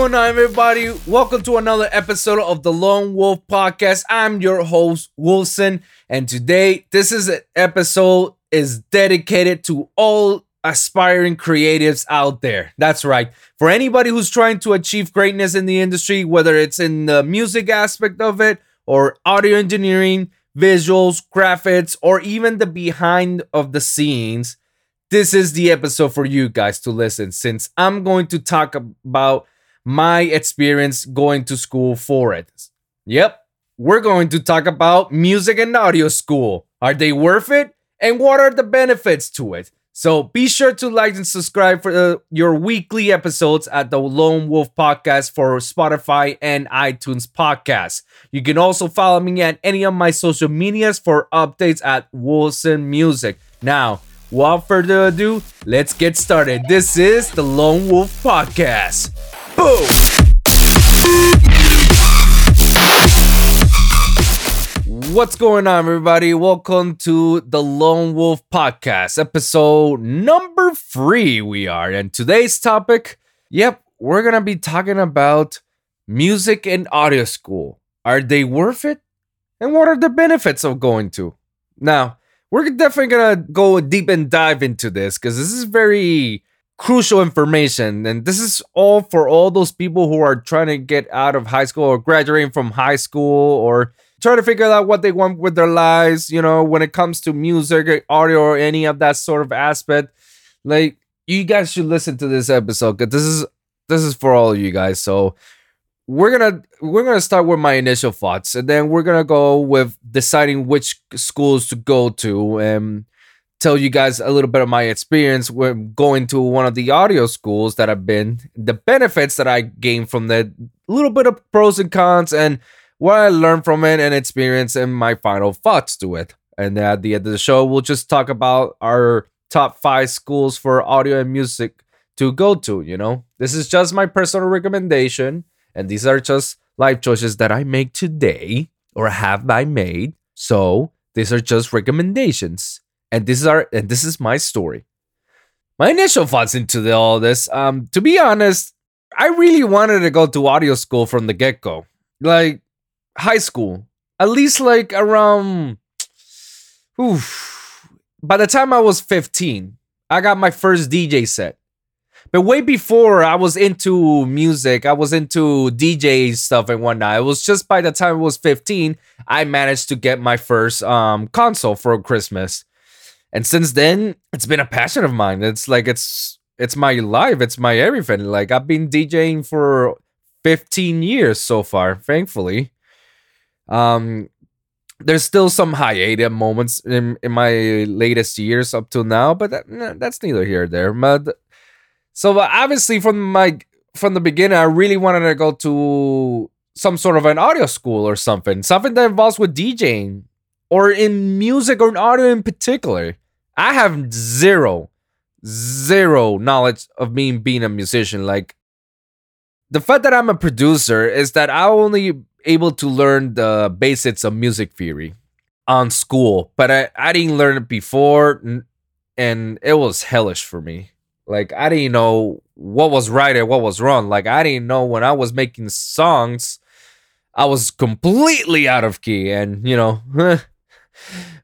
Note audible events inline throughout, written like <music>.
Going on, everybody? Welcome to another episode of the Lone Wolv Podcast. I'm your host, Wilson, and today this is an episode is dedicated to all aspiring creatives out there. That's right. For anybody who's trying to achieve greatness in the industry, whether it's in the music aspect of it or audio engineering, visuals, graphics, or even the behind of the scenes, this is the episode for you guys to listen since I'm going to talk about my experience going to school for it. Yep, we're going to talk about music and audio school. Are they worth it? And what are the benefits to it? So be sure to like and subscribe for uh, your weekly episodes at the Lone Wolv Podcast for Spotify and iTunes Podcasts. You can also follow me at any of my social medias for updates at Wilson Music. Now, without further ado, let's get started. This is the Lone Wolv Podcast. Boom! What's going on, everybody? Welcome to the Lone Wolv Podcast, episode number three. We are, and today's topic, yep, we're gonna be talking about music and audio school. Are they worth it? And what are the benefits of going to? Now, we're definitely gonna go deep and dive into this because this is very crucial information. And this is all for all those people who are trying to get out of high school or graduating from high school or trying to figure out what they want with their lives you know when it comes to music audio or any of that sort of aspect. Like you guys should listen to this episode because this is this is for all of you guys. So we're gonna we're gonna start with my initial thoughts and then we're gonna go with deciding which schools to go to. And tell you guys a little bit of my experience with going to one of the audio schools that I've been, the benefits that I gained from that, a little bit of pros and cons, and what I learned from it and experience, and my final thoughts to it. And at the end of the show, we'll just talk about our top five schools for audio and music to go to. You know, this is just my personal recommendation, and these are just life choices that I make today or have I made. So these are just recommendations and this is our and this is my story. My initial thoughts into the, all this, um, to be honest, I really wanted to go to audio school from the get go, like high school, at least like around. Oof, by the time I was fifteen, I got my first DJ set. But way before I was into music, I was into DJ stuff and whatnot. It was just by the time I was 15, I managed to get my first um, console for Christmas and since then it's been a passion of mine. It's like it's it's my life. It's my everything. Like i've been djing for 15 years so far thankfully. Um there's still some hiatus moments in, in my latest years up till now but that, that's neither here or there. But so obviously from my from the beginning i really wanted to go to some sort of an audio school or something something that involves with djing or in music or in audio in particular. I have zero, zero knowledge of me being a musician. Like the fact that I'm a producer is that I only able to learn the basics of music theory on school, but I, I didn't learn it before and it was hellish for me. Like I didn't know what was right and what was wrong. Like I didn't know when I was making songs, I was completely out of key and you know <laughs>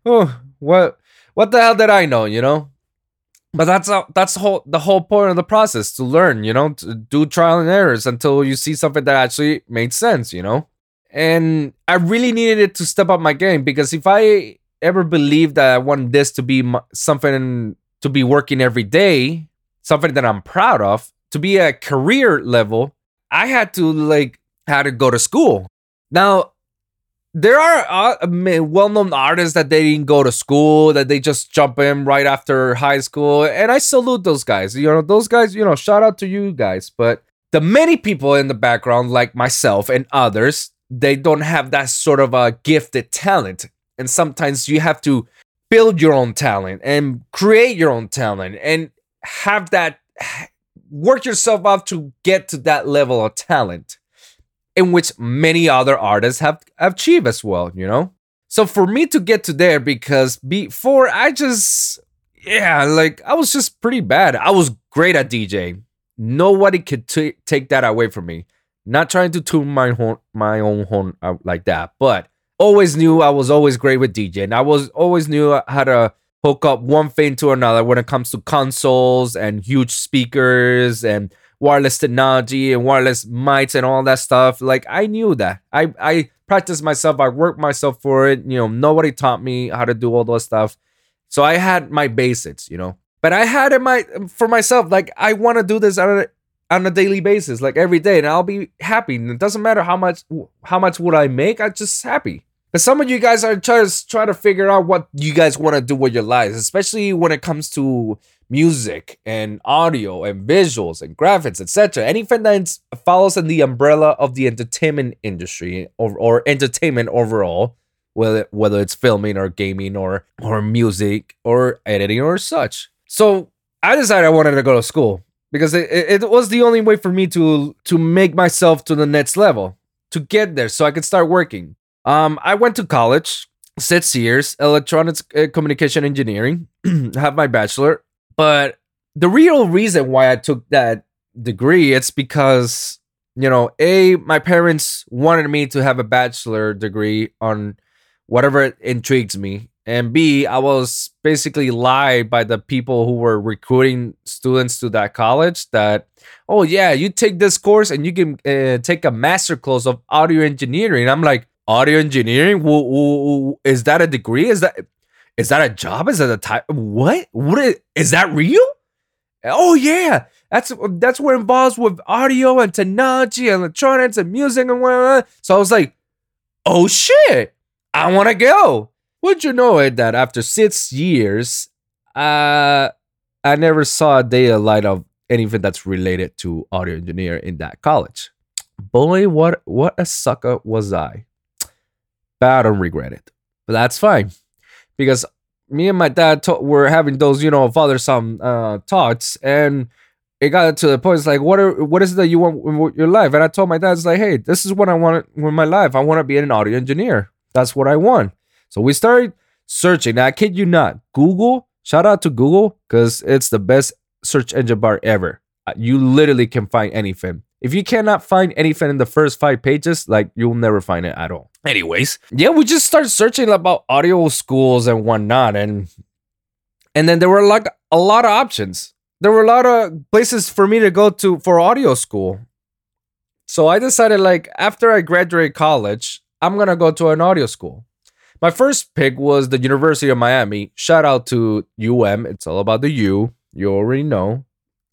oh, what what the hell did I know, you know? But that's a, that's the whole the whole point of the process to learn, you know, to do trial and errors until you see something that actually made sense, you know. And I really needed it to step up my game because if I ever believed that I wanted this to be my, something to be working every day, something that I'm proud of, to be a career level, I had to like had to go to school. Now, there are uh, well-known artists that they didn't go to school that they just jump in right after high school and i salute those guys. You know those guys you know shout out to you guys but the many people in the background like myself and others they don't have that sort of a gifted talent and sometimes you have to build your own talent and create your own talent and have that work yourself up to get to that level of talent in which many other artists have achieved as well, you know? So for me to get to there, because before I just, yeah, like I was just pretty bad. I was great at DJ. nobody could t- take that away from me. Not trying to tune my horn, my own horn out like that, but always knew I was always great with DJ, and I was always knew how to hook up one thing to another when it comes to consoles and huge speakers and wireless technology and wireless mics and all that stuff. Like I knew that. I I practiced myself. I worked myself for it. You know, nobody taught me how to do all those stuff. So I had my basics, you know. But I had it my for myself. Like I want to do this on a, on a daily basis, like every day, and I'll be happy. And it doesn't matter how much how much would I make. I'm just happy. But some of you guys are trying to to figure out what you guys want to do with your lives, especially when it comes to music and audio and visuals and graphics, etc. Anything that follows in the umbrella of the entertainment industry or, or entertainment overall, whether whether it's filming or gaming or or music or editing or such. So I decided I wanted to go to school because it, it was the only way for me to to make myself to the next level to get there so I could start working. Um, I went to college, six years, electronics uh, communication engineering, <clears throat> have my bachelor, but the real reason why I took that degree, it's because, you know, A, my parents wanted me to have a bachelor degree on whatever intrigues me. And B, I was basically lied by the people who were recruiting students to that college that, oh, yeah, you take this course and you can uh, take a master course of audio engineering. I'm like, audio engineering? Is that a degree? Is that is that a job? Is that a type? What? What is, is that real? Oh yeah, that's that's what involves with audio and technology, and electronics and music and whatever. So I was like, oh shit, I want to go. Would you know it that after six years, uh, I never saw a day of light of anything that's related to audio engineer in that college. Boy, what what a sucker was I. But I don't regret it. But that's fine because me and my dad were having those, you know, father son uh, talks, and it got to the point. It's like, what are what is it that you want in your life? And I told my dad, it's like, hey, this is what I want with my life. I want to be an audio engineer. That's what I want. So we started searching. Now, I kid you not, Google. Shout out to Google because it's the best search engine bar ever. Uh, you literally can find anything. If you cannot find anything in the first five pages, like you'll never find it at all. Anyways, yeah, we just started searching about audio schools and whatnot, and and then there were like a lot of options. There were a lot of places for me to go to for audio school. So I decided like after I graduate college, I'm gonna go to an audio school. My first pick was the University of Miami. Shout out to UM. It's all about the U. You already know.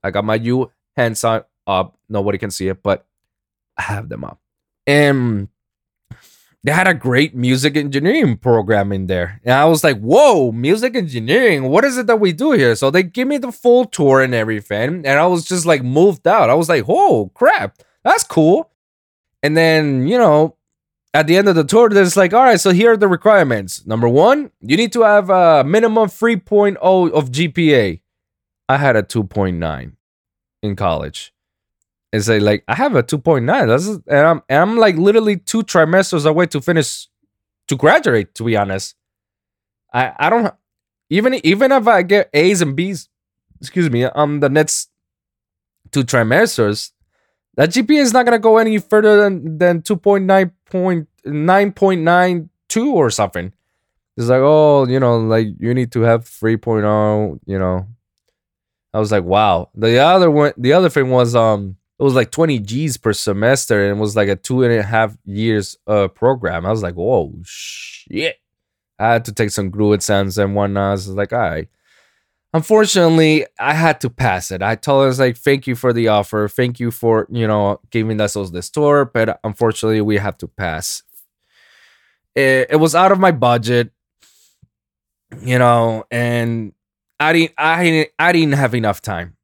I got my U hands on up. Nobody can see it, but I have them up. And they had a great music engineering program in there. And I was like, whoa, music engineering, what is it that we do here? So they give me the full tour and everything. And I was just like moved out. I was like, oh crap, that's cool. And then, you know, at the end of the tour, there's like, all right, so here are the requirements. Number one, you need to have a minimum 3.0 of GPA. I had a 2.9 in college and say like I have a 2.9. That's and I'm and I'm like literally two trimesters away to finish to graduate. To be honest, I I don't even even if I get A's and B's, excuse me, on the next two trimesters, that GPA is not gonna go any further than than 2.9.9.92 or something. It's like oh you know like you need to have 3.0 you know. I was like wow. The other one, the other thing was um it was like 20 G's per semester and it was like a two and a half years uh program. I was like, whoa, shit. I had to take some GRE exams and whatnot. I was like, all right. Unfortunately, I had to pass it. I told her, I was like, thank you for the offer. Thank you for, you know, giving us all this tour. But unfortunately, we have to pass. It, it was out of my budget, you know, and I didn't, I, I didn't have enough time.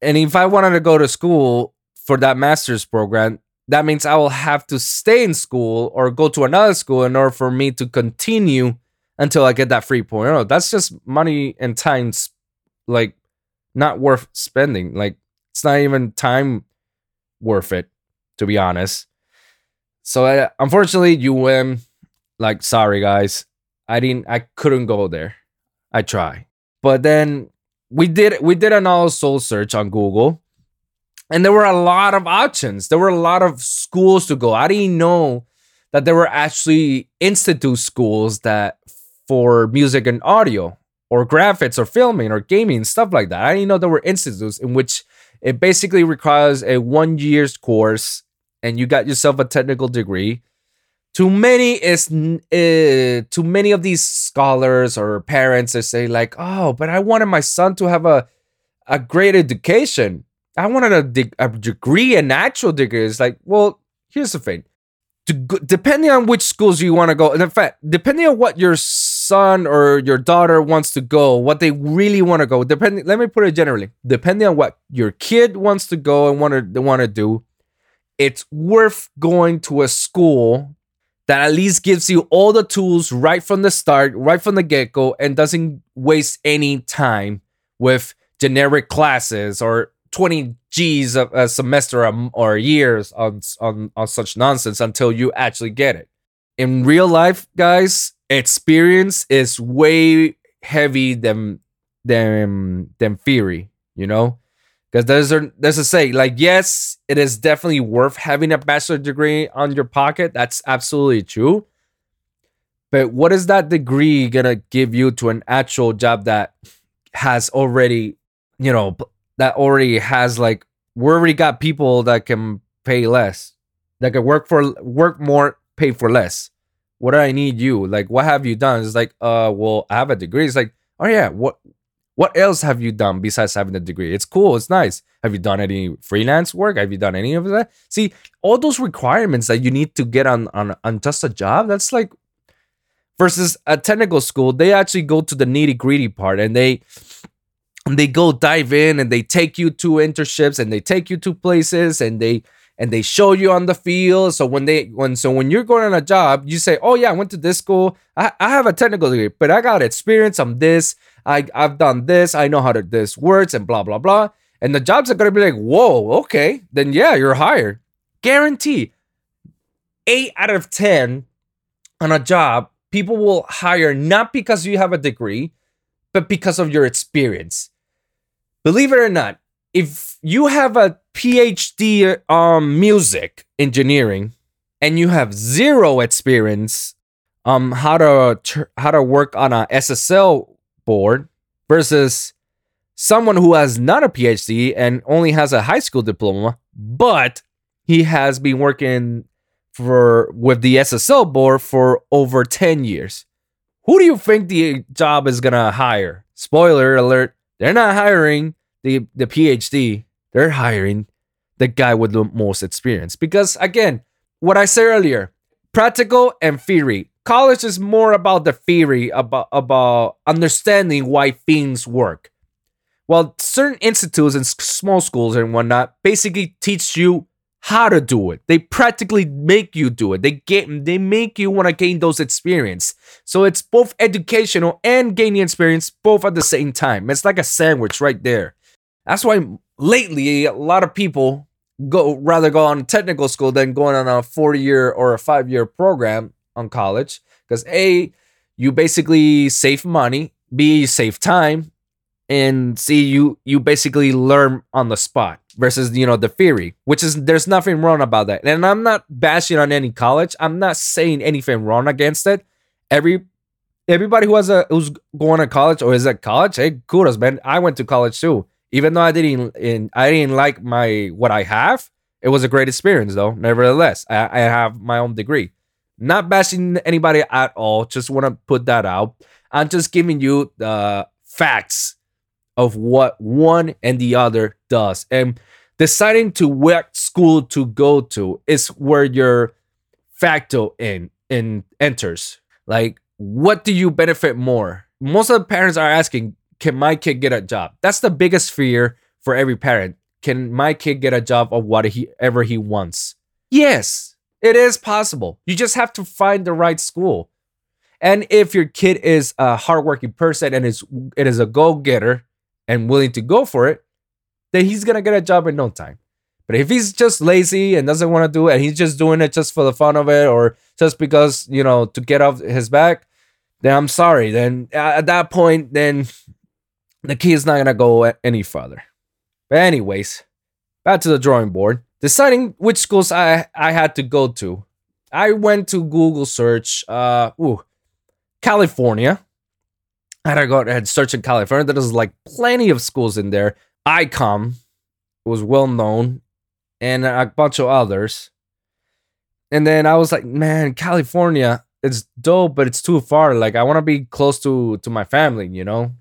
And if I wanted to go to school, for that master's program, that means I will have to stay in school or go to another school in order for me to continue until I get that free point. 3.0. That's just money and time, like, not worth spending. Like, it's not even time worth it, to be honest. So, uh, unfortunately, win. like, sorry guys, I didn't, I couldn't go there. I try, but then we did, we did an all soul search on Google And there were a lot of options. There were a lot of schools to go. I didn't know that there were actually institute schools that for music and audio or graphics or filming or gaming stuff like that. I didn't know there were institutes in which it basically requires a one year's course and you got yourself a technical degree. Too many is uh, too many of these scholars or parents that say like, "Oh, but I wanted my son to have a a great education. I wanted a, de- a degree, a natural degree." It's like, well, here's the thing: depending on which schools you want to go, and in fact, depending on what your son or your daughter wants to go, what they really want to go, depending. Let me put it generally: depending on what your kid wants to go and want to want to do, it's worth going to a school that at least gives you all the tools right from the start, right from the get go, and doesn't waste any time with generic classes or 20 G's a, a semester or years on, on, on such nonsense until you actually get it. In real life, guys, experience is way heavy than than than theory, you know? Because there's a there's a say, like, yes, it is definitely worth having a bachelor degree on your pocket. That's absolutely true. But what is that degree gonna give you to an actual job that has already, you know, that already has like we already got people that can pay less, that can work for work more, pay for less. What do I need you? Like, what have you done? It's like, uh, well, I have a degree. It's like, oh yeah, what what else have you done besides having a degree? It's cool. It's nice. Have you done any freelance work? Have you done any of that? See, all those requirements that you need to get on on, on just a job, that's like versus a technical school, they actually go to the nitty gritty part and they they go dive in and they take you to internships and they take you to places and they and they show you on the field. So when they when so when you're going on a job, you say, "Oh yeah, I went to this school. I, I have a technical degree, but I got experience on this. I I've done this. I know how to, this works and blah blah blah." And the jobs are gonna be like, "Whoa, okay, then yeah, you're hired, guarantee." Eight out of ten on a job, people will hire not because you have a degree, but because of your experience. Believe it or not, if you have a PhD um music engineering and you have zero experience um how to how to work on a SSL board versus someone who has not a PhD and only has a high school diploma, but he has been working for with the SSL board for over 10 years. Who do you think the job is gonna hire? Spoiler alert, they're not hiring the the PhD, they're hiring the guy with the most experience. Because again, what I said earlier, practical and theory. College is more about the theory about about understanding why things work. While certain institutes and small schools and whatnot basically teach you how to do it. They practically make you do it. They get they make you want to gain those experience. So it's both educational and gaining experience both at the same time. It's like a sandwich right there. That's why lately a lot of people go rather go on technical school than going on a four year or a five year program on college because a you basically save money b you save time and see you you basically learn on the spot versus you know the theory which is there's nothing wrong about that and i'm not bashing on any college i'm not saying anything wrong against it every everybody who has a who's going to college or is at college hey kudos man i went to college too even though I didn't in I didn't like my what I have, it was a great experience though. Nevertheless, I, I have my own degree. Not bashing anybody at all. Just want to put that out. I'm just giving you the facts of what one and the other does. And deciding to what school to go to is where your facto in in enters. Like, what do you benefit more? Most of the parents are asking, can my kid get a job? That's the biggest fear for every parent. Can my kid get a job of whatever he wants? Yes, it is possible. You just have to find the right school. And if your kid is a hardworking person and is it is a go-getter and willing to go for it, then he's gonna get a job in no time. But if he's just lazy and doesn't want to do it, and he's just doing it just for the fun of it, or just because you know to get off his back, then I'm sorry. Then at that point, then the key is not gonna go any further. But anyways, back to the drawing board, deciding which schools I, I had to go to. I went to Google search, uh, ooh, California. I had to go ahead and search in California. There's like plenty of schools in there. ICOM was well known, and a bunch of others. And then I was like, man, California, it's dope, but it's too far. Like I want to be close to to my family, you know.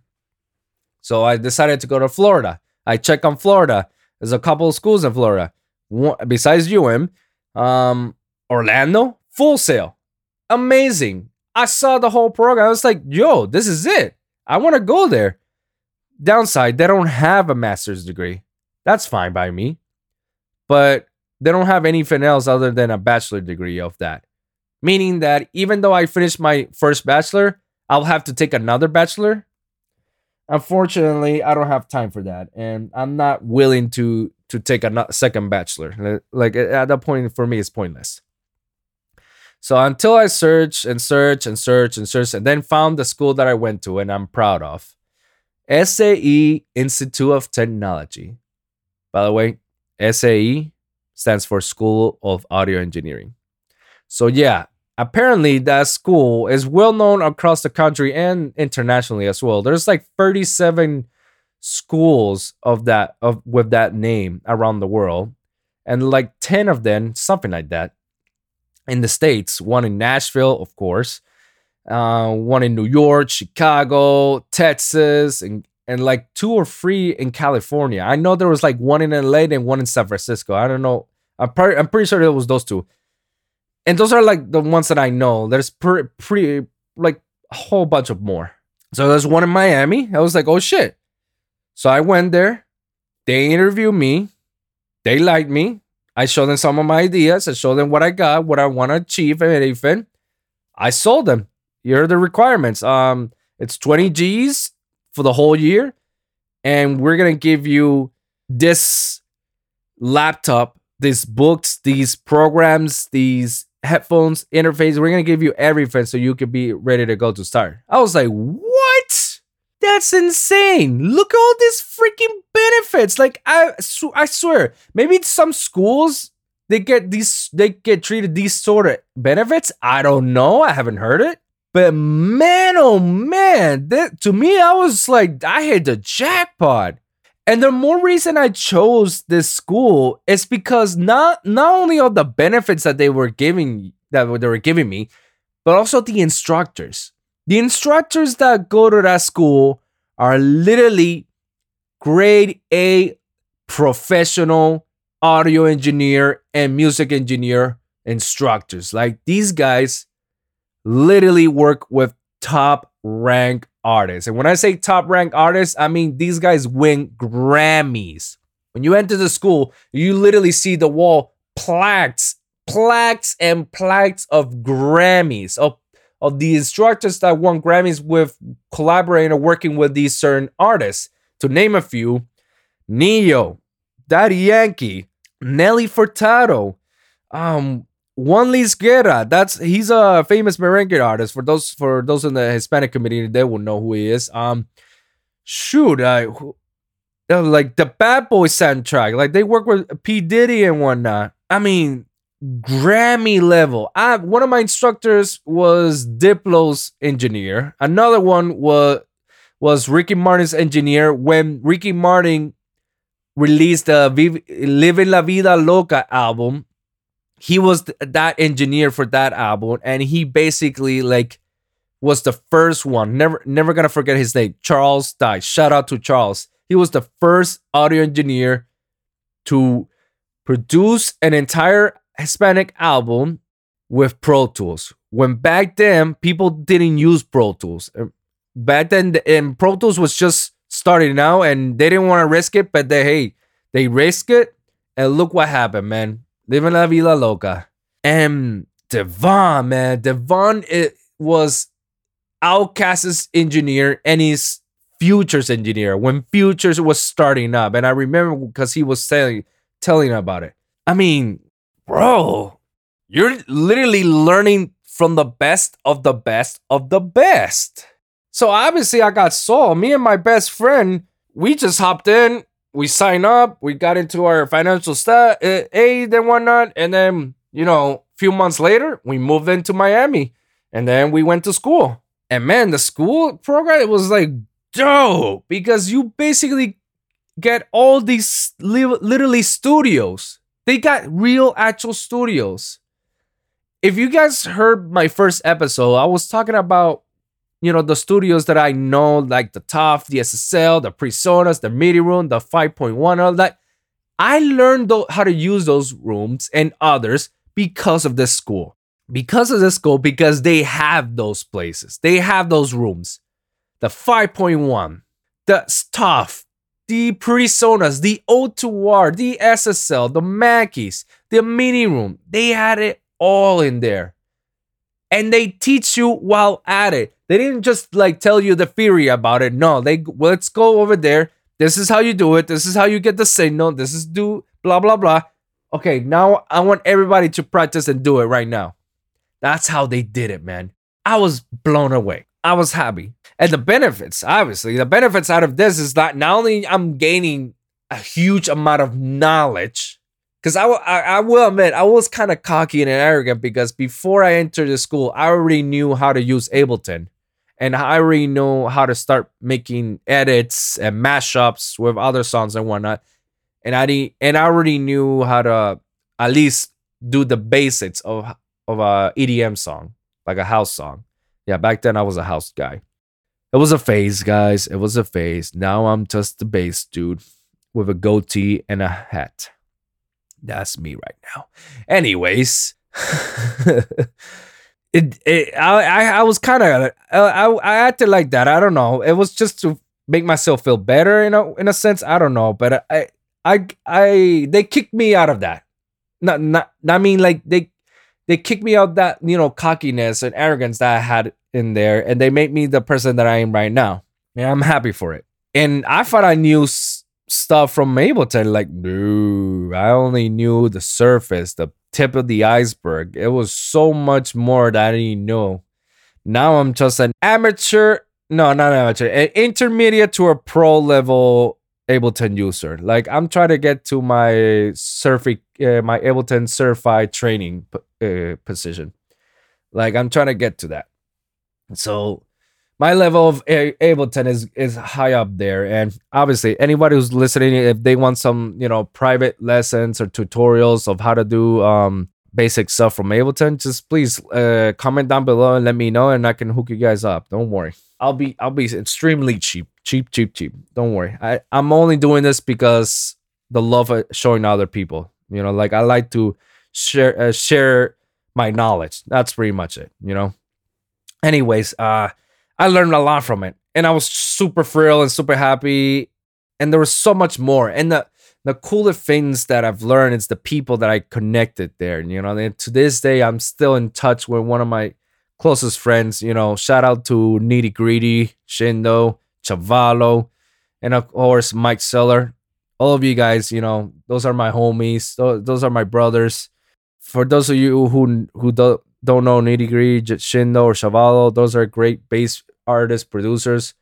So I decided to go to Florida. I check on Florida. There's a couple of schools in Florida. One, besides UM, um, Orlando, Full Sail, amazing. I saw the whole program. I was like, yo, this is it. I want to go there. Downside, they don't have a master's degree. That's fine by me. But they don't have anything else other than a bachelor degree of that. Meaning that even though I finished my first bachelor, I'll have to take another bachelor. Unfortunately, I don't have time for that, and I'm not willing to to take a second bachelor. Like at that point, for me, it's pointless. So until I search and search and search and search, and then found the school that I went to, and I'm proud of, SAE Institute of Technology. By the way, SAE stands for School of Audio Engineering. So yeah, apparently that school is well known across the country and internationally as well. There's like 37 schools of that of with that name around the world and like 10 of them something like that in the states one in nashville of course uh, one in new york chicago texas and and like two or three in california i know there was like one in la and one in san francisco i don't know i'm, pre- I'm pretty sure it was those two and those are like the ones that I know. There's pretty, pretty like a whole bunch of more. So there's one in Miami. I was like, oh shit. So I went there. They interviewed me. They liked me. I showed them some of my ideas. I showed them what I got, what I want to achieve, and anything. I sold them. Here are the requirements. Um, it's 20 G's for the whole year, and we're gonna give you this laptop, these books, these programs, these headphones, interface. We're gonna give you everything so you can be ready to go to start. I was like, what? That's insane. Look at all these freaking benefits. Like I, I swear, maybe some schools they get these they get treated these sort of benefits. I don't know. I haven't heard it. But man, oh man, that, to me, I was like, I hit the jackpot. And the more reason I chose this school is because not not only all the benefits that they were giving that they were giving me, but also the instructors. The instructors that go to that school are literally grade A professional audio engineer and music engineer instructors. Like these guys literally work with top rank artists. And when I say top rank artists, I mean these guys win Grammys. When you enter the school, you literally see the wall plaques, plaques and plaques of Grammys, of, of the instructors that won Grammys with collaborating or working with these certain artists. To name a few, Ne-Yo, Daddy Yankee, Nelly Furtado, um, Juan Luis Guerra, that's he's a famous merengue artist. For those for those in the Hispanic community, they will know who he is. Um, shoot, I uh, like the Bad Boy soundtrack. Like they work with P Diddy and whatnot. I mean, Grammy level. I one of my instructors was Diplo's engineer. Another one was was Ricky Martin's engineer when Ricky Martin released the Living La Vida Loca album. He was th- that engineer for that album and he basically like was the first one. Never never gonna forget his name charles dye. Shout out to charles. He was the first audio engineer to produce an entire hispanic album with pro tools. When back then people didn't use pro tools back then and pro tools was just starting out and they didn't want to risk it but they hey they risked it and look what happened man Living La Vida Loca. And Devon, man, Devon it was OutKast's engineer and he's Futures engineer when Futures was starting up. And I remember because he was telling telling about it. I mean, bro, you're literally learning from the best of the best of the best. So obviously I got sold. Me and my best friend, we just hopped in we signed up, we got into our financial sta- uh, aid and whatnot, and then you know, a few months later, we moved into Miami, and then we went to school. And man, the school program it was like dope because you basically get all these li- literally studios. They got real actual studios. If you guys heard my first episode, I was talking about you know the studios that I know, like the Top, the SSL, the PreSonus, the MIDI room, the 5.1, all that. I learned th- how to use those rooms and others because of this school. Because of this school, because they have those places, they have those rooms. The 5.1, the stuff, the PreSonus, the O2R, the SSL, the Mackies, the mini room. They had it all in there. And they teach you while at it. They didn't just like tell you the theory about it. No, they let's go over there. This is how you do it. This is how you get the signal. This is do blah blah blah. Okay, now I want everybody to practice and do it right now. That's how they did it, man. I was blown away. I was happy. And the benefits, obviously, the benefits out of this is that not only I'm gaining a huge amount of knowledge, because I, I, I will admit, I was kind of cocky and arrogant because before I entered the school, I already knew how to use Ableton. And I already know how to start making edits and mashups with other songs and whatnot and I didn't, and I already knew how to at least do the basics of of a EDM song, like a house song. Yeah, back then I was a house guy. It was a phase, guys. It was a phase. Now I'm just the bass dude with a goatee and a hat. That's me right now. Anyways, <laughs> it, it I I was kind of uh, I, I I acted like that. I don't know. It was just to make myself feel better in a in a sense. I don't know, but I I I they kicked me out of that. Not not I mean like they they kicked me out that you know cockiness and arrogance that I had in there, and they made me the person that I am right now. And I'm happy for it. And I thought I knew stuff from Ableton. Like no, I only knew the surface, the tip of the iceberg. It was so much more that I didn't know. Now I'm just an amateur. No, not amateur. An intermediate to a pro level Ableton user. Like I'm trying to get to my surfing, uh, my Ableton certified training uh, position. Like I'm trying to get to that. So my level of a- Ableton is is high up there, and obviously anybody who's listening, if they want some you know private lessons or tutorials of how to do um basic stuff from Ableton, just please uh, comment down below and let me know, and I can hook you guys up. Don't worry, I'll be I'll be extremely cheap cheap, cheap, cheap. Don't worry. I, I'm only doing this because the love of showing other people. You know, like I like to share uh, share my knowledge. That's pretty much it. You know. Anyways, uh, I learned a lot from it, and I was super thrilled and super happy. And there was so much more. And the the cooler things that I've learned is the people that I connected there. You know, and to this day, I'm still in touch with one of my closest friends. You know, shout out to Nitty Gritty, Shindo, Chavallo, and of course Mike Seller. All of you guys, you know, those are my homies. Those, are my brothers. For those of you who who don't don't know Nitty Gritty, Shindo, or Chavallo, those are great bass artists, producers.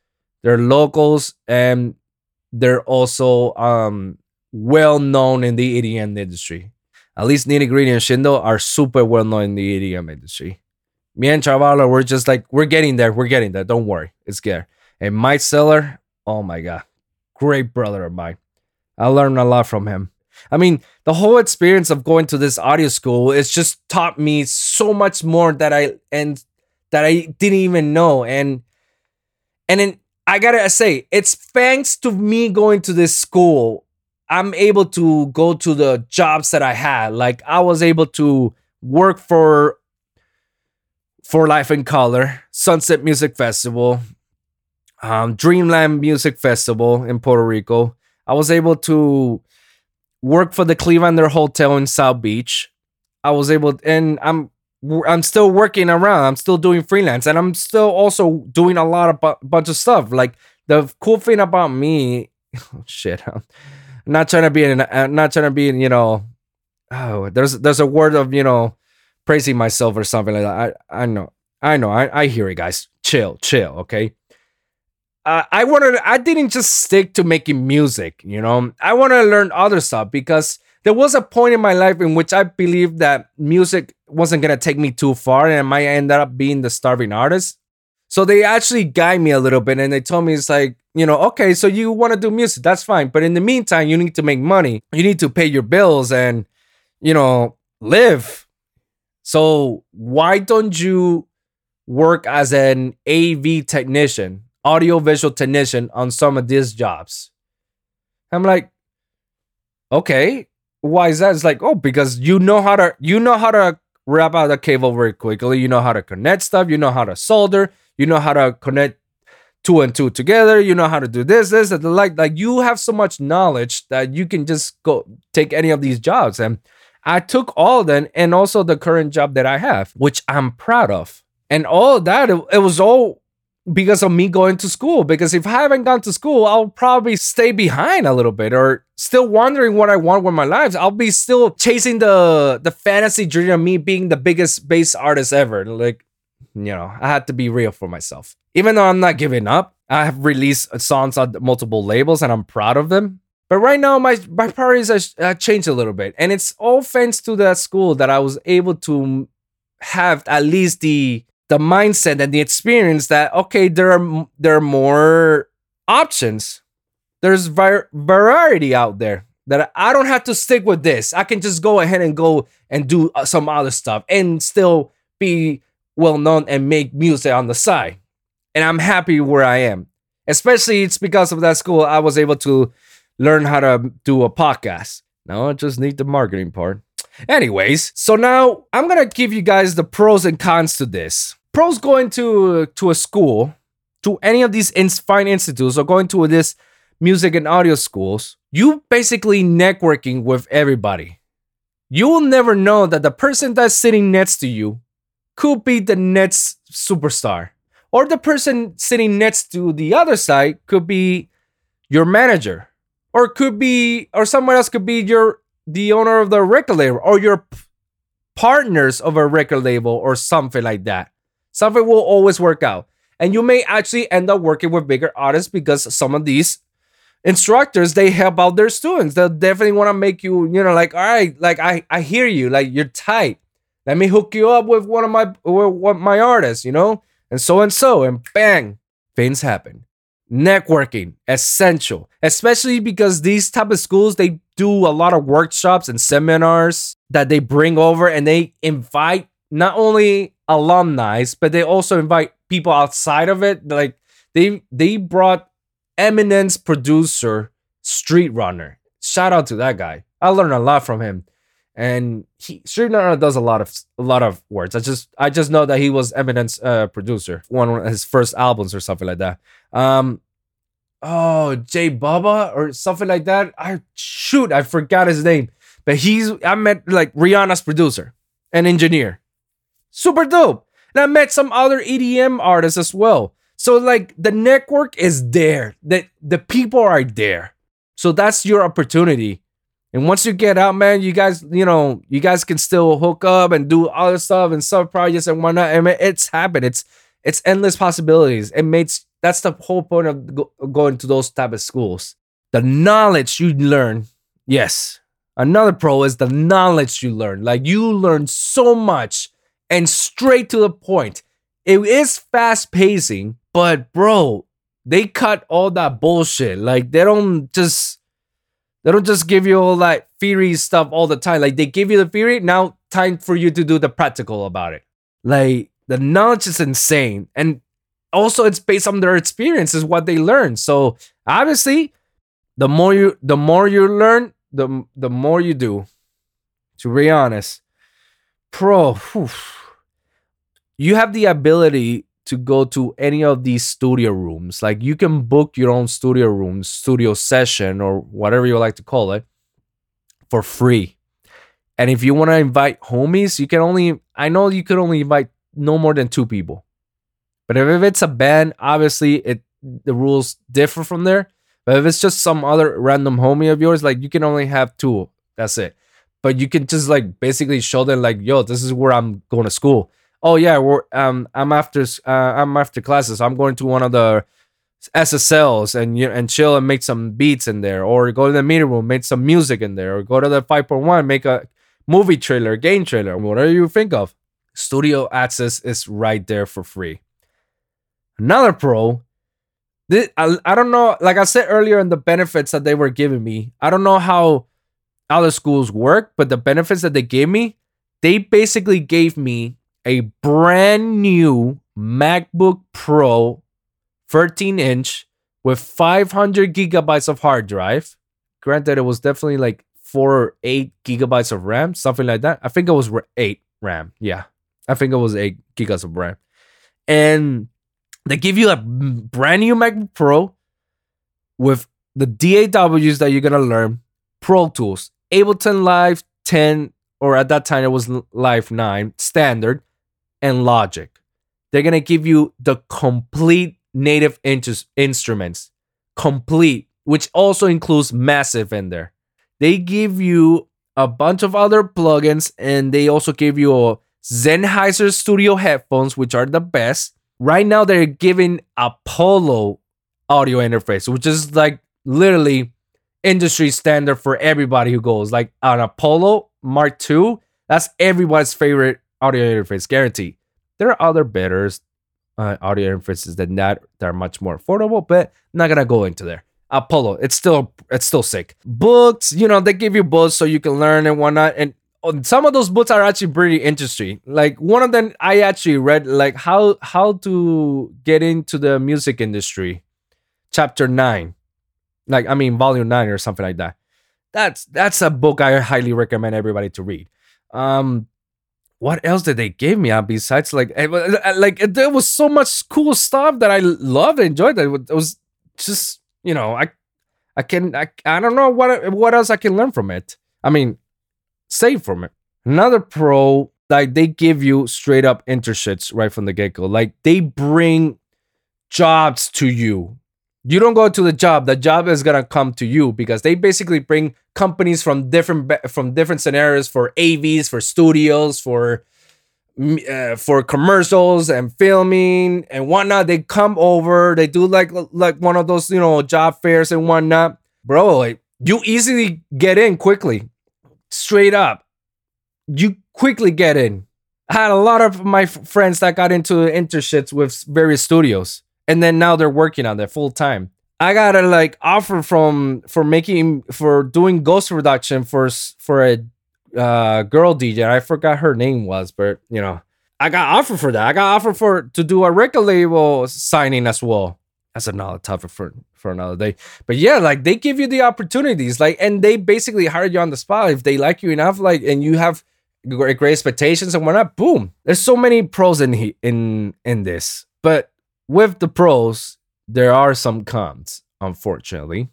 They're locals and they're also um, well known in the EDM industry. At least Nitty Gritty and Shindo are super well known in the EDM industry. Me and Chavallo, we're just like, we're getting there. We're getting there. Don't worry. It's there. And Mike Seller, oh my God, great brother of mine. I learned a lot from him. I mean, the whole experience of going to this audio school it's just taught me so much more that I and that I didn't even know. And and then I gotta say, it's thanks to me going to this school, I'm able to go to the jobs that I had. Like I was able to work for for Life in Color, Sunset Music Festival, um, Dreamland Music Festival in Puerto Rico. I was able to work for the Clevelander Hotel in South Beach. I was able, and I'm I'm still working around. I'm still doing freelance, and I'm still also doing a lot of bu- bunch of stuff. Like the cool thing about me, <laughs> oh, shit, <laughs> I'm not trying to be in, I'm not trying to be you know, oh, there's there's a word of you know praising myself or something like that. I I know, I know, I I hear it, guys. Chill, chill, okay uh, I wanted I didn't just stick to making music, you know. I wanted to learn other stuff because there was a point in my life in which I believed that music wasn't gonna take me too far and I might end up being the starving artist. So they actually guide me a little bit and they told me it's like, you know, okay, so you want to do music, that's fine. But in the meantime, you need to make money. You need to pay your bills and, you know, live. So why don't you work as an AV technician, audio visual technician on some of these jobs? I'm like, okay, why is that? It's like, oh, because you know how to you know how to wrap out a cable very quickly. You know how to connect stuff. You know how to solder. You know how to connect two and two together. You know how to do this, this, and the like. Like you have so much knowledge that you can just go take any of these jobs. And I took all then, and also the current job that I have, which I'm proud of. And all that, it, it was all because of me going to school. Because if I haven't gone to school, I'll probably stay behind a little bit or still wondering what I want with my life. I'll be still chasing the the fantasy dream of me being the biggest bass artist ever. Like, you know, I had to be real for myself. Even though I'm not giving up, I have released songs on multiple labels and I'm proud of them. But right now, my, my priorities have uh, changed a little bit. And it's all thanks to that school that I was able to have at least the the mindset and the experience that okay there are there are more options. There's variety out there that i don't have to stick with this. I can just go ahead and go and do uh, some other stuff and still be well known and make music on the side. And i'm happy where i am. Especially it's because of that school i was able to learn how to do a podcast. Now i just need the marketing part. Anyways so now i'm gonna give you guys the pros and cons to this pros going to to a school, to any of these in- fine institutes, or going to this music and audio schools, you basically networking with everybody. You will never know that the person that's sitting next to you could be the next superstar, or the person sitting next to the other side could be your manager, or could be, or someone else could be your the owner of the record label, or your partners of a record label, or something like that. Something will always work out. And you may actually end up working with bigger artists because some of these instructors they help out their students. They'll definitely want to make you, you know, like, all right, like I, I hear you, like you're tight. Let me hook you up with one of my with my artists, you know, and so and so, and bang, things happen. Networking essential, especially because these type of schools they do a lot of workshops and seminars that they bring over and they invite not only alumni, but they also invite people outside of it. Like they they brought Eminem's producer StreetRunner. Shout out to that guy. I learned a lot from him. And he StreetRunner does a lot of a lot of words. I just I just know that he was Eminem's uh, producer, one of his first albums or something like that. Um, oh Jay Baba or something like that. I shoot, I forgot his name, but he's I met like Rihanna's producer and engineer. Super dope. And I met some other EDM artists as well. So like the network is there. The the people are there. So that's your opportunity. And once you get out, man, you guys, you know, you guys can still hook up and do other stuff and sub projects and whatnot. I mean, it's happened. It's it's endless possibilities. It makes that's the whole point of go, going to those type of schools. The knowledge you learn, yes. Another pro is the knowledge you learn. Like you learn so much and straight to the point. It is fast pacing, but bro, they cut all that bullshit. Like they don't just they don't just give you all that theory stuff all the time. Like they give you the theory, now time for you to do the practical about it. Like the knowledge is insane. And also it's based on their experiences, what they learn. So obviously, the more you the more you learn, the the more you do. To be honest. Pro, whew, you have the ability to go to any of these studio rooms. Like you can book your own studio room, studio session, or whatever you like to call it for free. And if you want to invite homies, you can only, I know you could only invite no more than two people. But if it's a band, obviously it the rules differ from there. But if it's just some other random homie of yours, like you can only have two. That's it. But you can just like basically show them like, yo, this is where I'm going to school oh yeah, we're um I'm after uh, I'm after classes. I'm going to one of the SSLs and you and chill and make some beats in there, or go to the meeting room, make some music in there, or go to the 5.1, make a movie trailer, game trailer, whatever you think of. Studio access is right there for free. Another pro, this, I, I don't know, like I said earlier in the benefits that they were giving me, I don't know how other schools work, but the benefits that they gave me, they basically gave me a brand new MacBook Pro 13 inch with 500 gigabytes of hard drive. Granted, it was definitely like four or eight gigabytes of RAM, something like that. I think it was eight RAM. Yeah, I think it was eight gigabytes of RAM. And they give you a brand new MacBook Pro with the DAWs that you're gonna learn, Pro Tools, Ableton Live 10, or at that time it was Live 9, standard, and Logic. They're gonna give you the complete native in- instruments, complete, which also includes Massive in there. They give you a bunch of other plugins, and they also give you a Sennheiser Studio headphones, which are the best. Right now, they're giving Apollo audio interface, which is like literally industry standard for everybody who goes. Like an Apollo Mark II, that's everybody's favorite audio interface, guarantee. There are other better uh, audio interfaces than that that are much more affordable, but I'm not gonna go into there. Apollo, it's still it's still sick. Books, you know, they give you books so you can learn and whatnot. And some of those books are actually pretty interesting. Like one of them, I actually read like how how to get into the music industry, chapter nine, like I mean volume nine or something like that. That's that's a book I highly recommend everybody to read. Um, what else did they give me uh, besides like eh, uh, like there was so much cool stuff that I loved and enjoyed. that It was just you know I I can I, I don't know what what else I can learn from it. I mean, save from it. Another pro like they give you straight up internships right from the get go. Like they bring jobs to you you don't go to the job the job is going to come to you because they basically bring companies from different from different scenarios for avs for studios for uh, for commercials and filming and whatnot. They come over they do like like one of those you know job fairs and whatnot. Bro like you easily get in quickly straight up. You quickly get in. I had a lot of my friends that got into internships with various studios and then now they're working on it full time. I got a like offer from for making for doing ghost production for for a uh, girl DJ. I forgot her name was, but you know, I got offer for that. I got offer for to do a record label signing as well. That's another topic for for another day. But yeah, like they give you the opportunities, like, and they basically hire you on the spot if they like you enough, like, and you have great, great expectations and whatnot. Boom. There's so many pros in he, in in this, but with the pros, there are some cons, unfortunately.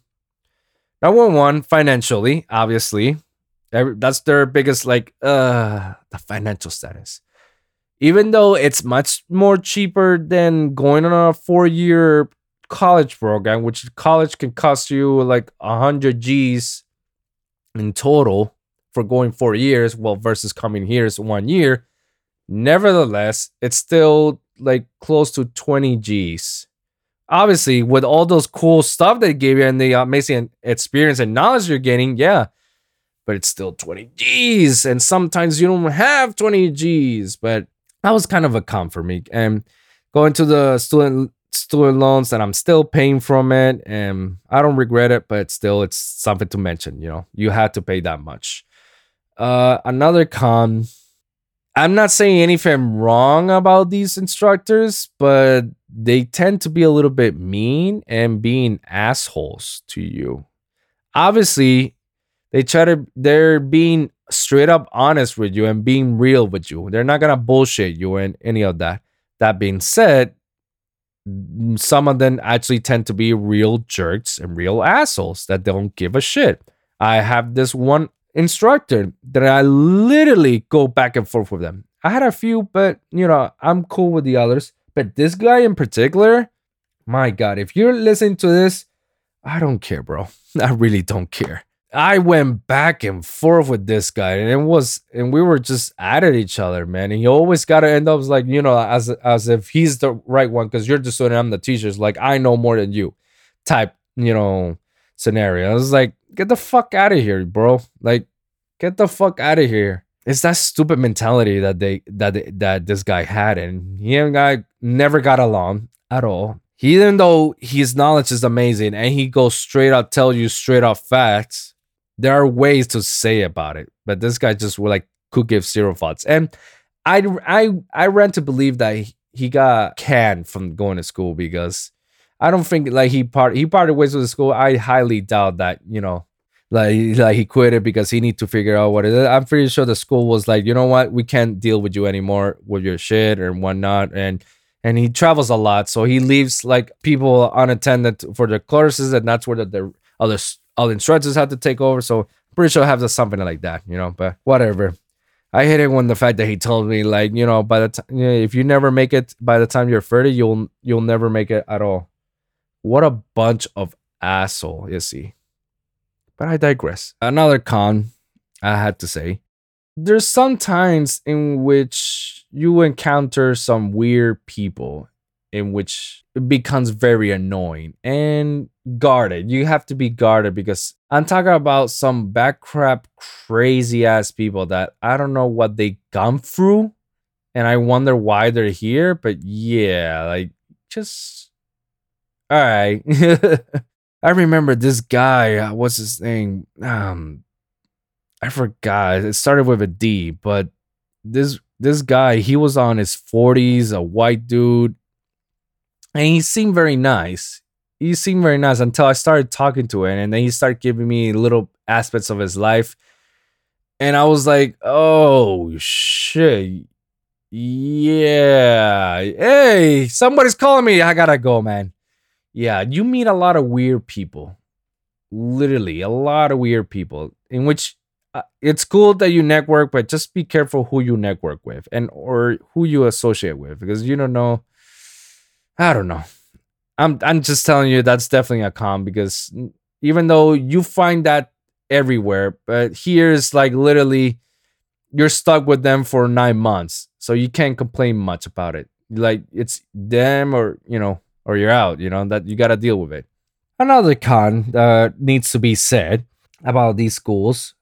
Number one, financially, obviously. That's their biggest, like, uh, the financial status. Even though it's much more cheaper than going on a four year college program, which college can cost you like 100 G's in total for going four years, well, versus coming here is one year. Nevertheless, it's still like close to 20 G's. Obviously, with all those cool stuff they gave you and the amazing experience and knowledge you're getting, yeah, but it's still 20 G's. And sometimes you don't have 20 G's, but that was kind of a con for me. And going to the student student loans that I'm still paying from it, and I don't regret it, but still, it's something to mention. You know, you had to pay that much. Uh, another con I'm not saying anything wrong about these instructors, but they tend to be a little bit mean and being assholes to you. Obviously, they try to they're being straight up honest with you and being real with you. They're not gonna bullshit you and any of that. That being said, some of them actually tend to be real jerks and real assholes that don't give a shit. I have this one instructor that I literally go back and forth with them. I had a few, but you know, I'm cool with the others. But this guy in particular, my God, if you're listening to this, I don't care, bro. <laughs> I really don't care. I went back and forth with this guy, and it was, and we were just at it each other, man. And you always got to end up like, you know, as as if he's the right one because you're the student, I'm the teacher. It's like I know more than you, type, you know, scenario. I was like, get the fuck out of here, bro. Like, get the fuck out of here. It's that stupid mentality that they that that this guy had, and he and guy never got along at all. Even though his knowledge is amazing and he goes straight up, tell you straight up facts there are ways to say about it, but this guy just like could give zero thoughts. And I I I ran to believe that he got canned from going to school because I don't think like he part he parted ways with the school. I highly doubt that you know like like he quit it because he need to figure out what it is. I'm pretty sure the school was like, you know what, we can't deal with you anymore with your shit and whatnot. And and he travels a lot, so he leaves like people unattended for the courses, and that's where the, the other the instructors had to take over. So I'm pretty sure I have something like that, you know. But whatever. I hate it when the fact that he told me like, you know, by the time if you never make it by the time you're 30, you'll you'll never make it at all. What a bunch of asshole is he? But I digress. Another con I had to say. There's some times in which you encounter some weird people in which it becomes very annoying and guarded. You have to be guarded because I'm talking about some backcrap crazy ass people that I don't know what they gone through and I wonder why they're here, but yeah, like just all right. <laughs> I remember this guy, uh, what's his name? Um I forgot. It started with a D, but this this guy, he was on his 40s, a white dude and he seemed very nice. He seemed very nice until I started talking to him, and then he started giving me little aspects of his life, and I was like, "Oh shit, yeah, hey, somebody's calling me. I gotta go, man." Yeah, you meet a lot of weird people, literally a lot of weird people. In which uh, it's cool that you network, but just be careful who you network with and or who you associate with because you don't know I don't know. I'm I'm just telling you that's definitely a con because even though you find that everywhere, but here's like literally you're stuck with them for nine months, so you can't complain much about it. Like it's them or you know or you're out. You know that you got to deal with it. Another con that needs to be said about these schools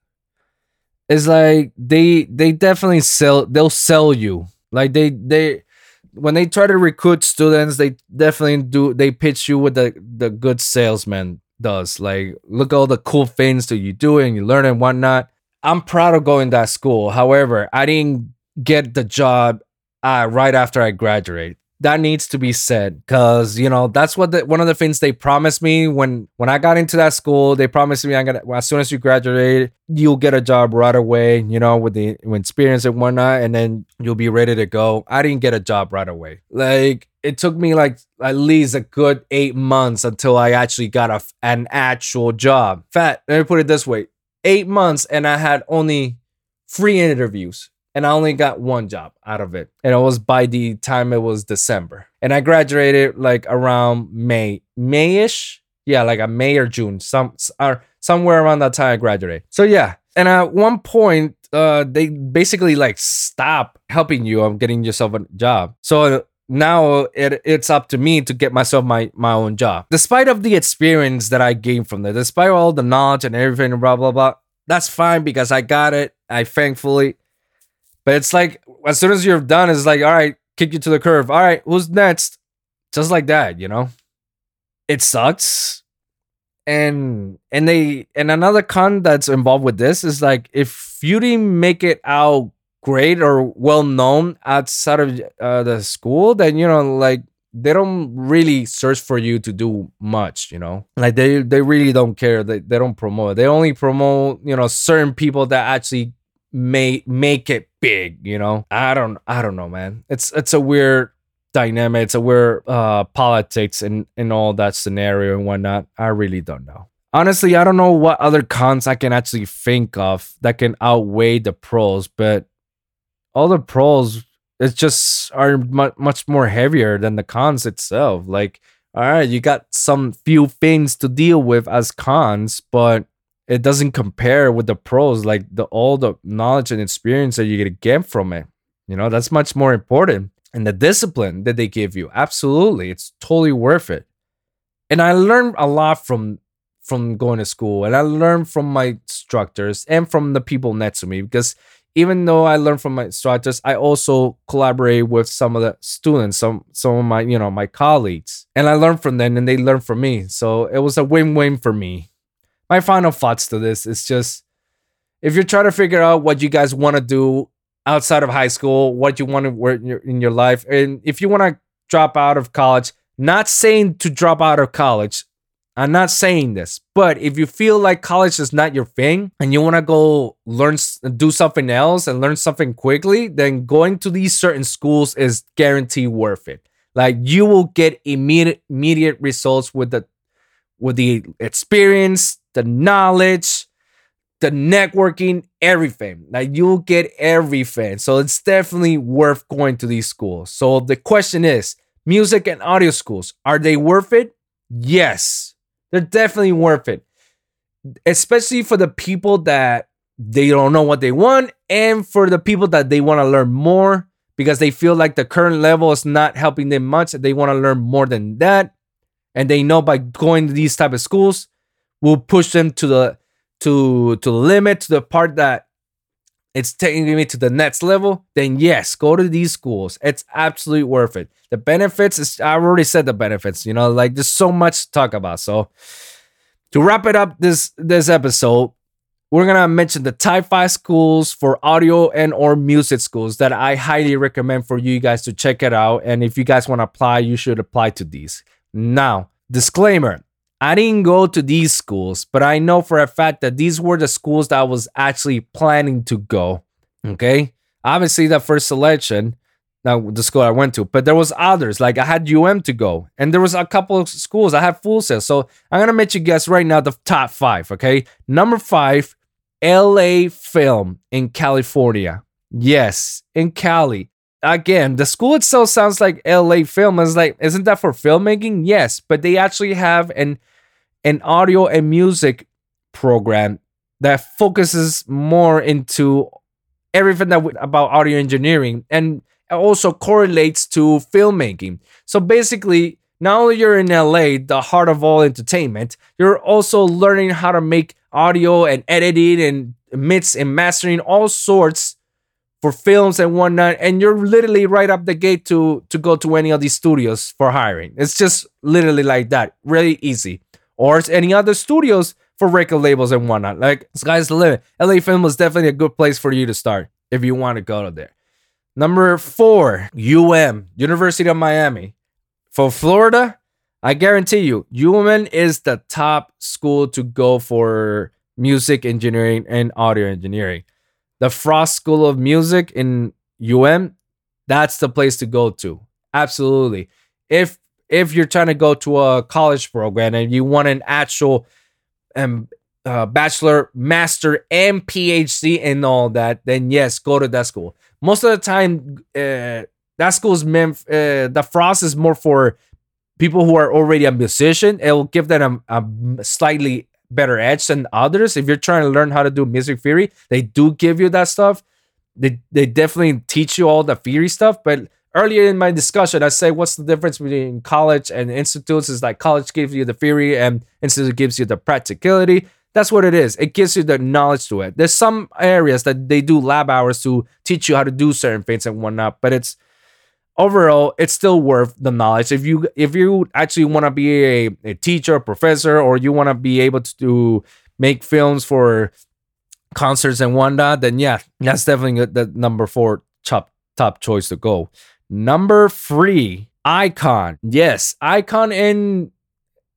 is like they they definitely sell they'll sell you like they they when they try to recruit students, they definitely do. They pitch you with the the good salesman does. Like, look all the cool things that you do and you learn and whatnot. I'm proud of going that school. However, I didn't get the job uh, right after I graduate that needs to be said because you know that's what the, one of the things they promised me when when I got into that school. They promised me I'm gonna as soon as you graduate, you'll get a job right away. You know, with the with experience and whatnot, and then you'll be ready to go. I didn't get a job right away. Like it took me like at least a good eight months until I actually got a an actual job. Fat. Let me put it this way: eight months, and I had only three interviews and I only got one job out of it. And it was by the time it was December. And I graduated like around May, Mayish. Yeah, like a May or June, some or somewhere around that time I graduated. So yeah. And at one point, uh, they basically like stop helping you on getting yourself a job. So now it, it's up to me to get myself my, my own job. Despite of the experience that I gained from there, despite all the knowledge and everything, blah blah blah, that's fine because I got it. I thankfully but it's like as soon as you're done, it's like, all right, kick you to the curve. All right, who's next? Just like that, you know? It sucks. And and they and another con that's involved with this is like if you didn't make it out great or well known outside of uh, the school, then you know, like they don't really search for you to do much, you know. Like they they really don't care. They they don't promote. They only promote, you know, certain people that actually may make it big you know? I don't i don't know man. It's it's a weird dynamic. It's a weird uh politics and in all that scenario and whatnot. I really don't know. Honestly i don't know what other cons i can actually think of that can outweigh the pros but all the pros it's just are mu- much more heavier than the cons itself. Like all right you got some few things to deal with as cons but it doesn't compare with the pros, like the all the knowledge and experience that you're gonna get from it. You know, that's much more important. And the discipline that they give you, absolutely, it's totally worth it. And I learned a lot from from going to school, and I learned from my instructors and from the people next to me because even though I learned from my instructors, I also collaborate with some of the students, some some of my you know my colleagues, and I learned from them, and they learned from me. So it was a win-win for me. My final thoughts to this is just if you're trying to figure out what you guys want to do outside of high school, what you want to work in your, in your life, and if you want to drop out of college, not saying to drop out of college. I'm not saying this, but if you feel like college is not your thing and you want to go learn, do something else and learn something quickly, then going to these certain schools is guaranteed worth it. Like you will get immediate immediate results with the with the experience, the knowledge, the networking, everything. Like you'll get everything. So it's definitely worth going to these schools. So the question is, music and audio schools, are they worth it? Yes. They're definitely worth it. Especially for the people that they don't know what they want and for the people that they want to learn more because they feel like the current level is not helping them much. They want to learn more than that. And they know by going to these type of schools will push them to the to to the limit to the part that it's taking me to the next level, then yes, go to these schools. It's absolutely worth it. The benefits is I already said the benefits, you know, like there's so much to talk about. So to wrap it up this this episode, we're gonna mention the type 5 schools for audio and or music schools that I highly recommend for you guys to check it out. And if you guys want to apply, you should apply to these. Now, disclaimer I didn't go to these schools, but I know for a fact that these were the schools that I was actually planning to go. Okay. Obviously, the first selection, now the school I went to, but there was others. Like I had UM to go, and there was a couple of schools I had Full Sail. So I'm gonna make you guess right now the top five. Okay. Number five, LA Film in California. Yes, in Cali again, the school itself sounds like LA Film. Is like, isn't that for filmmaking? Yes, but they actually have an an audio and music program that focuses more into everything that about audio engineering and also correlates to filmmaking. So basically, not only you're in LA, the heart of all entertainment, you're also learning how to make audio and editing and mix and mastering all sorts for films and whatnot, and you're literally right up the gate to to go to any of these studios for hiring. It's just literally like that, really easy. Or any other studios for record labels and whatnot. Like sky's the limit. LA Film is definitely a good place for you to start if you want to go to there. Number four, UM, University of Miami. For Florida, I guarantee you, UM is the top school to go for music engineering and audio engineering the Frost School of Music in UM, that's the place to go to. Absolutely. If if you're trying to go to a college program and you want an actual um, uh, bachelor, master, and PhD and all that, then yes, go to that school. Most of the time, uh, that school is meant. Uh, the Frost is more for people who are already a musician. It will give them a, a slightly better edge than others. If you're trying to learn how to do music theory, they do give you that stuff. They they definitely teach you all the theory stuff. But earlier in my discussion, I say what's the difference between college and institutes is like college gives you the theory and institute gives you the practicality. That's what it is. It gives you the knowledge to it. There's some areas that they do lab hours to teach you how to do certain things and whatnot, but it's overall it's still worth the knowledge. If you if you actually want to be a, a teacher professor or you want to be able to do, make films for concerts and whatnot then yeah that's definitely the number four top top choice to go. Number three icon. Yes icon in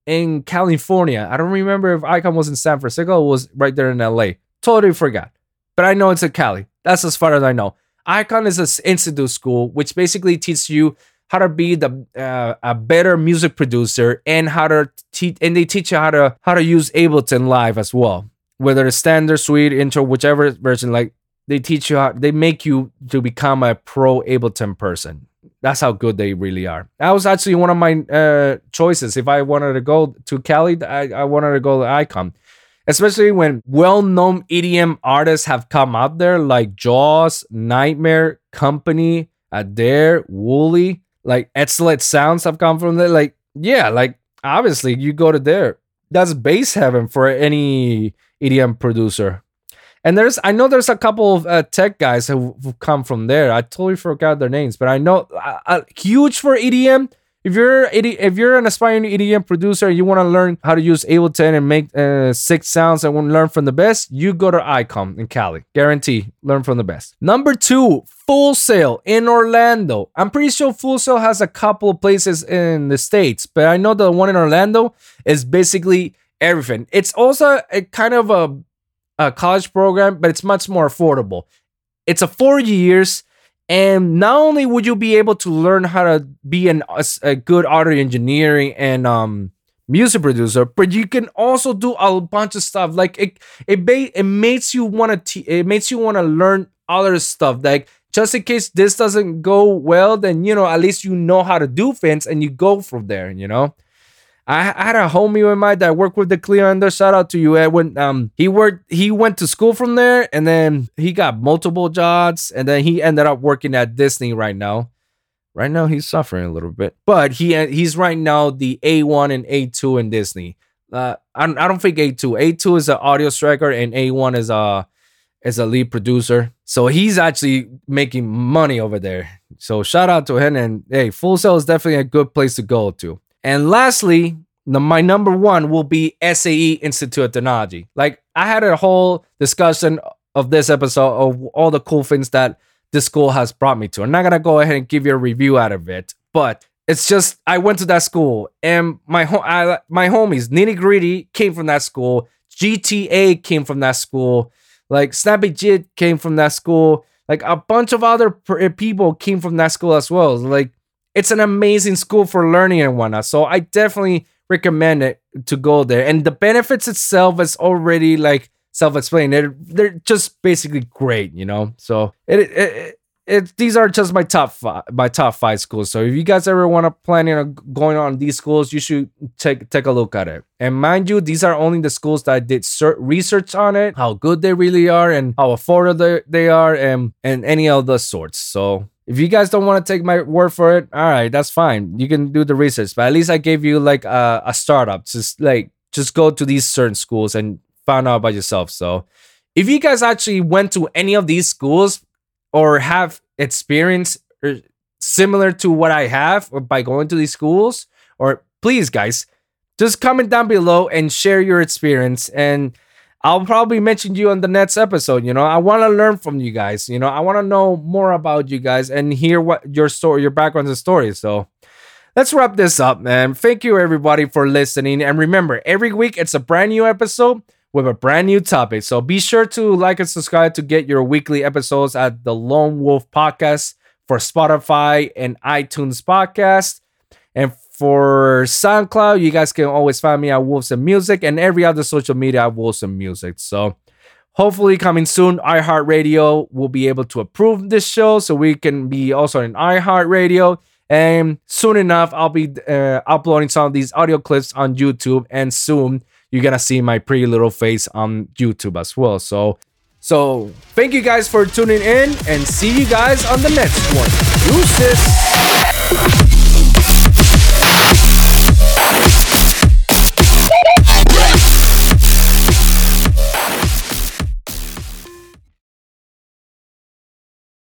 in california. I don't remember if icon was in san francisco was right there in la totally forgot. But i know it's in cali. That's as far as i know Icon is an institute school which basically teaches you how to be the uh, a better music producer and how to teach and they teach you how to how to use Ableton Live as well. Whether it's standard, suite, intro, whichever version, like they teach you how they make you to become a pro Ableton person. That's how good they really are. That was actually one of my uh, choices. If I wanted to go to Cali, I, I wanted to go to Icon. Especially when well-known EDM artists have come out there like Jauz, NGHTMRE, Kompany, Adair, Wooli, like Excellent Sounds have come from there. Like, yeah, like obviously you go to there. That's bass heaven for any EDM producer. And there's, I know there's a couple of uh, tech guys who, have come from there. I totally forgot their names, but I know uh, uh, huge for EDM. If you're if you're an aspiring EDM producer and you want to learn how to use Ableton and make uh, sick sounds and want to learn from the best, you go to Icon in Cali. Guarantee, learn from the best. Number two, Full Sail in Orlando. I'm pretty sure Full Sail has a couple of places in the states, but I know the one in Orlando is basically everything. It's also a kind of a, a college program, but it's much more affordable. It's a four years and not only would you be able to learn how to be an, a, a good audio engineering and um, music producer, but you can also do a bunch of stuff. Like it, it, ba- it makes you want to, it makes you want to learn other stuff. Like just in case this doesn't go well, then you know at least you know how to do things and you go from there. You know. I, had a homie of mine that worked with the Cleander. Shout out to you, Edwin. Um, he worked. He went to school from there, and then he got multiple jobs, and then he ended up working at Disney right now. Right now, he's suffering a little bit, but he he's right now the A one and A two in Disney. Uh, I, I don't think A two. A two is an audio striker, and A one is a is a lead producer. So he's actually making money over there. So shout out to him, and hey, Full Sail is definitely a good place to go to. And lastly, the, my number one will be SAE Institute of Technology. Like I had a whole discussion of this episode of all the cool things that this school has brought me to. I'm not gonna go ahead and give you a review out of it, but it's just I went to that school and my ho- I, my homies Nitti Gritti came from that school. GTA came from that school. Like Snappy Jit came from that school. Like a bunch of other people came from that school as well. Like it's an amazing school for learning and whatnot. So I definitely recommend it to go there. And the benefits itself is already like self-explained. They're, they're just basically great, you know. So it, it, it, it these are just my top five, my top five schools. So if you guys ever want to plan on going on these schools, you should take take a look at it. And mind you, these are only the schools that I did research on it, how good they really are, and how affordable they are, and and any of the sorts. So if you guys don't want to take my word for it, all right, that's fine. You can do the research, but at least I gave you like a, a startup. Just like just go to these certain schools and find out by yourself. So, if you guys actually went to any of these schools or have experience er, similar to what I have by going to these schools, or please, guys, just comment down below and share your experience and I'll probably mention you on the next episode. You know, I want to learn from you guys. You know, I want to know more about you guys and hear what your story, your background and stories. So let's wrap this up, man. Thank you everybody for listening. And remember, every week it's a brand new episode with a brand new topic. So be sure to like and subscribe to get your weekly episodes at the Lone Wolv Podcast for Spotify and iTunes Podcast. And for SoundCloud, you guys can always find me at Wolvsun Music and every other social media at Wolvsun Music. So hopefully coming soon, iHeartRadio will be able to approve this show so we can be also in iHeartRadio. And soon enough, I'll be uh, uploading some of these audio clips on YouTube. And soon you're gonna see my pretty little face on YouTube as well. So so thank you guys for tuning in and see you guys on the next one. Deuces!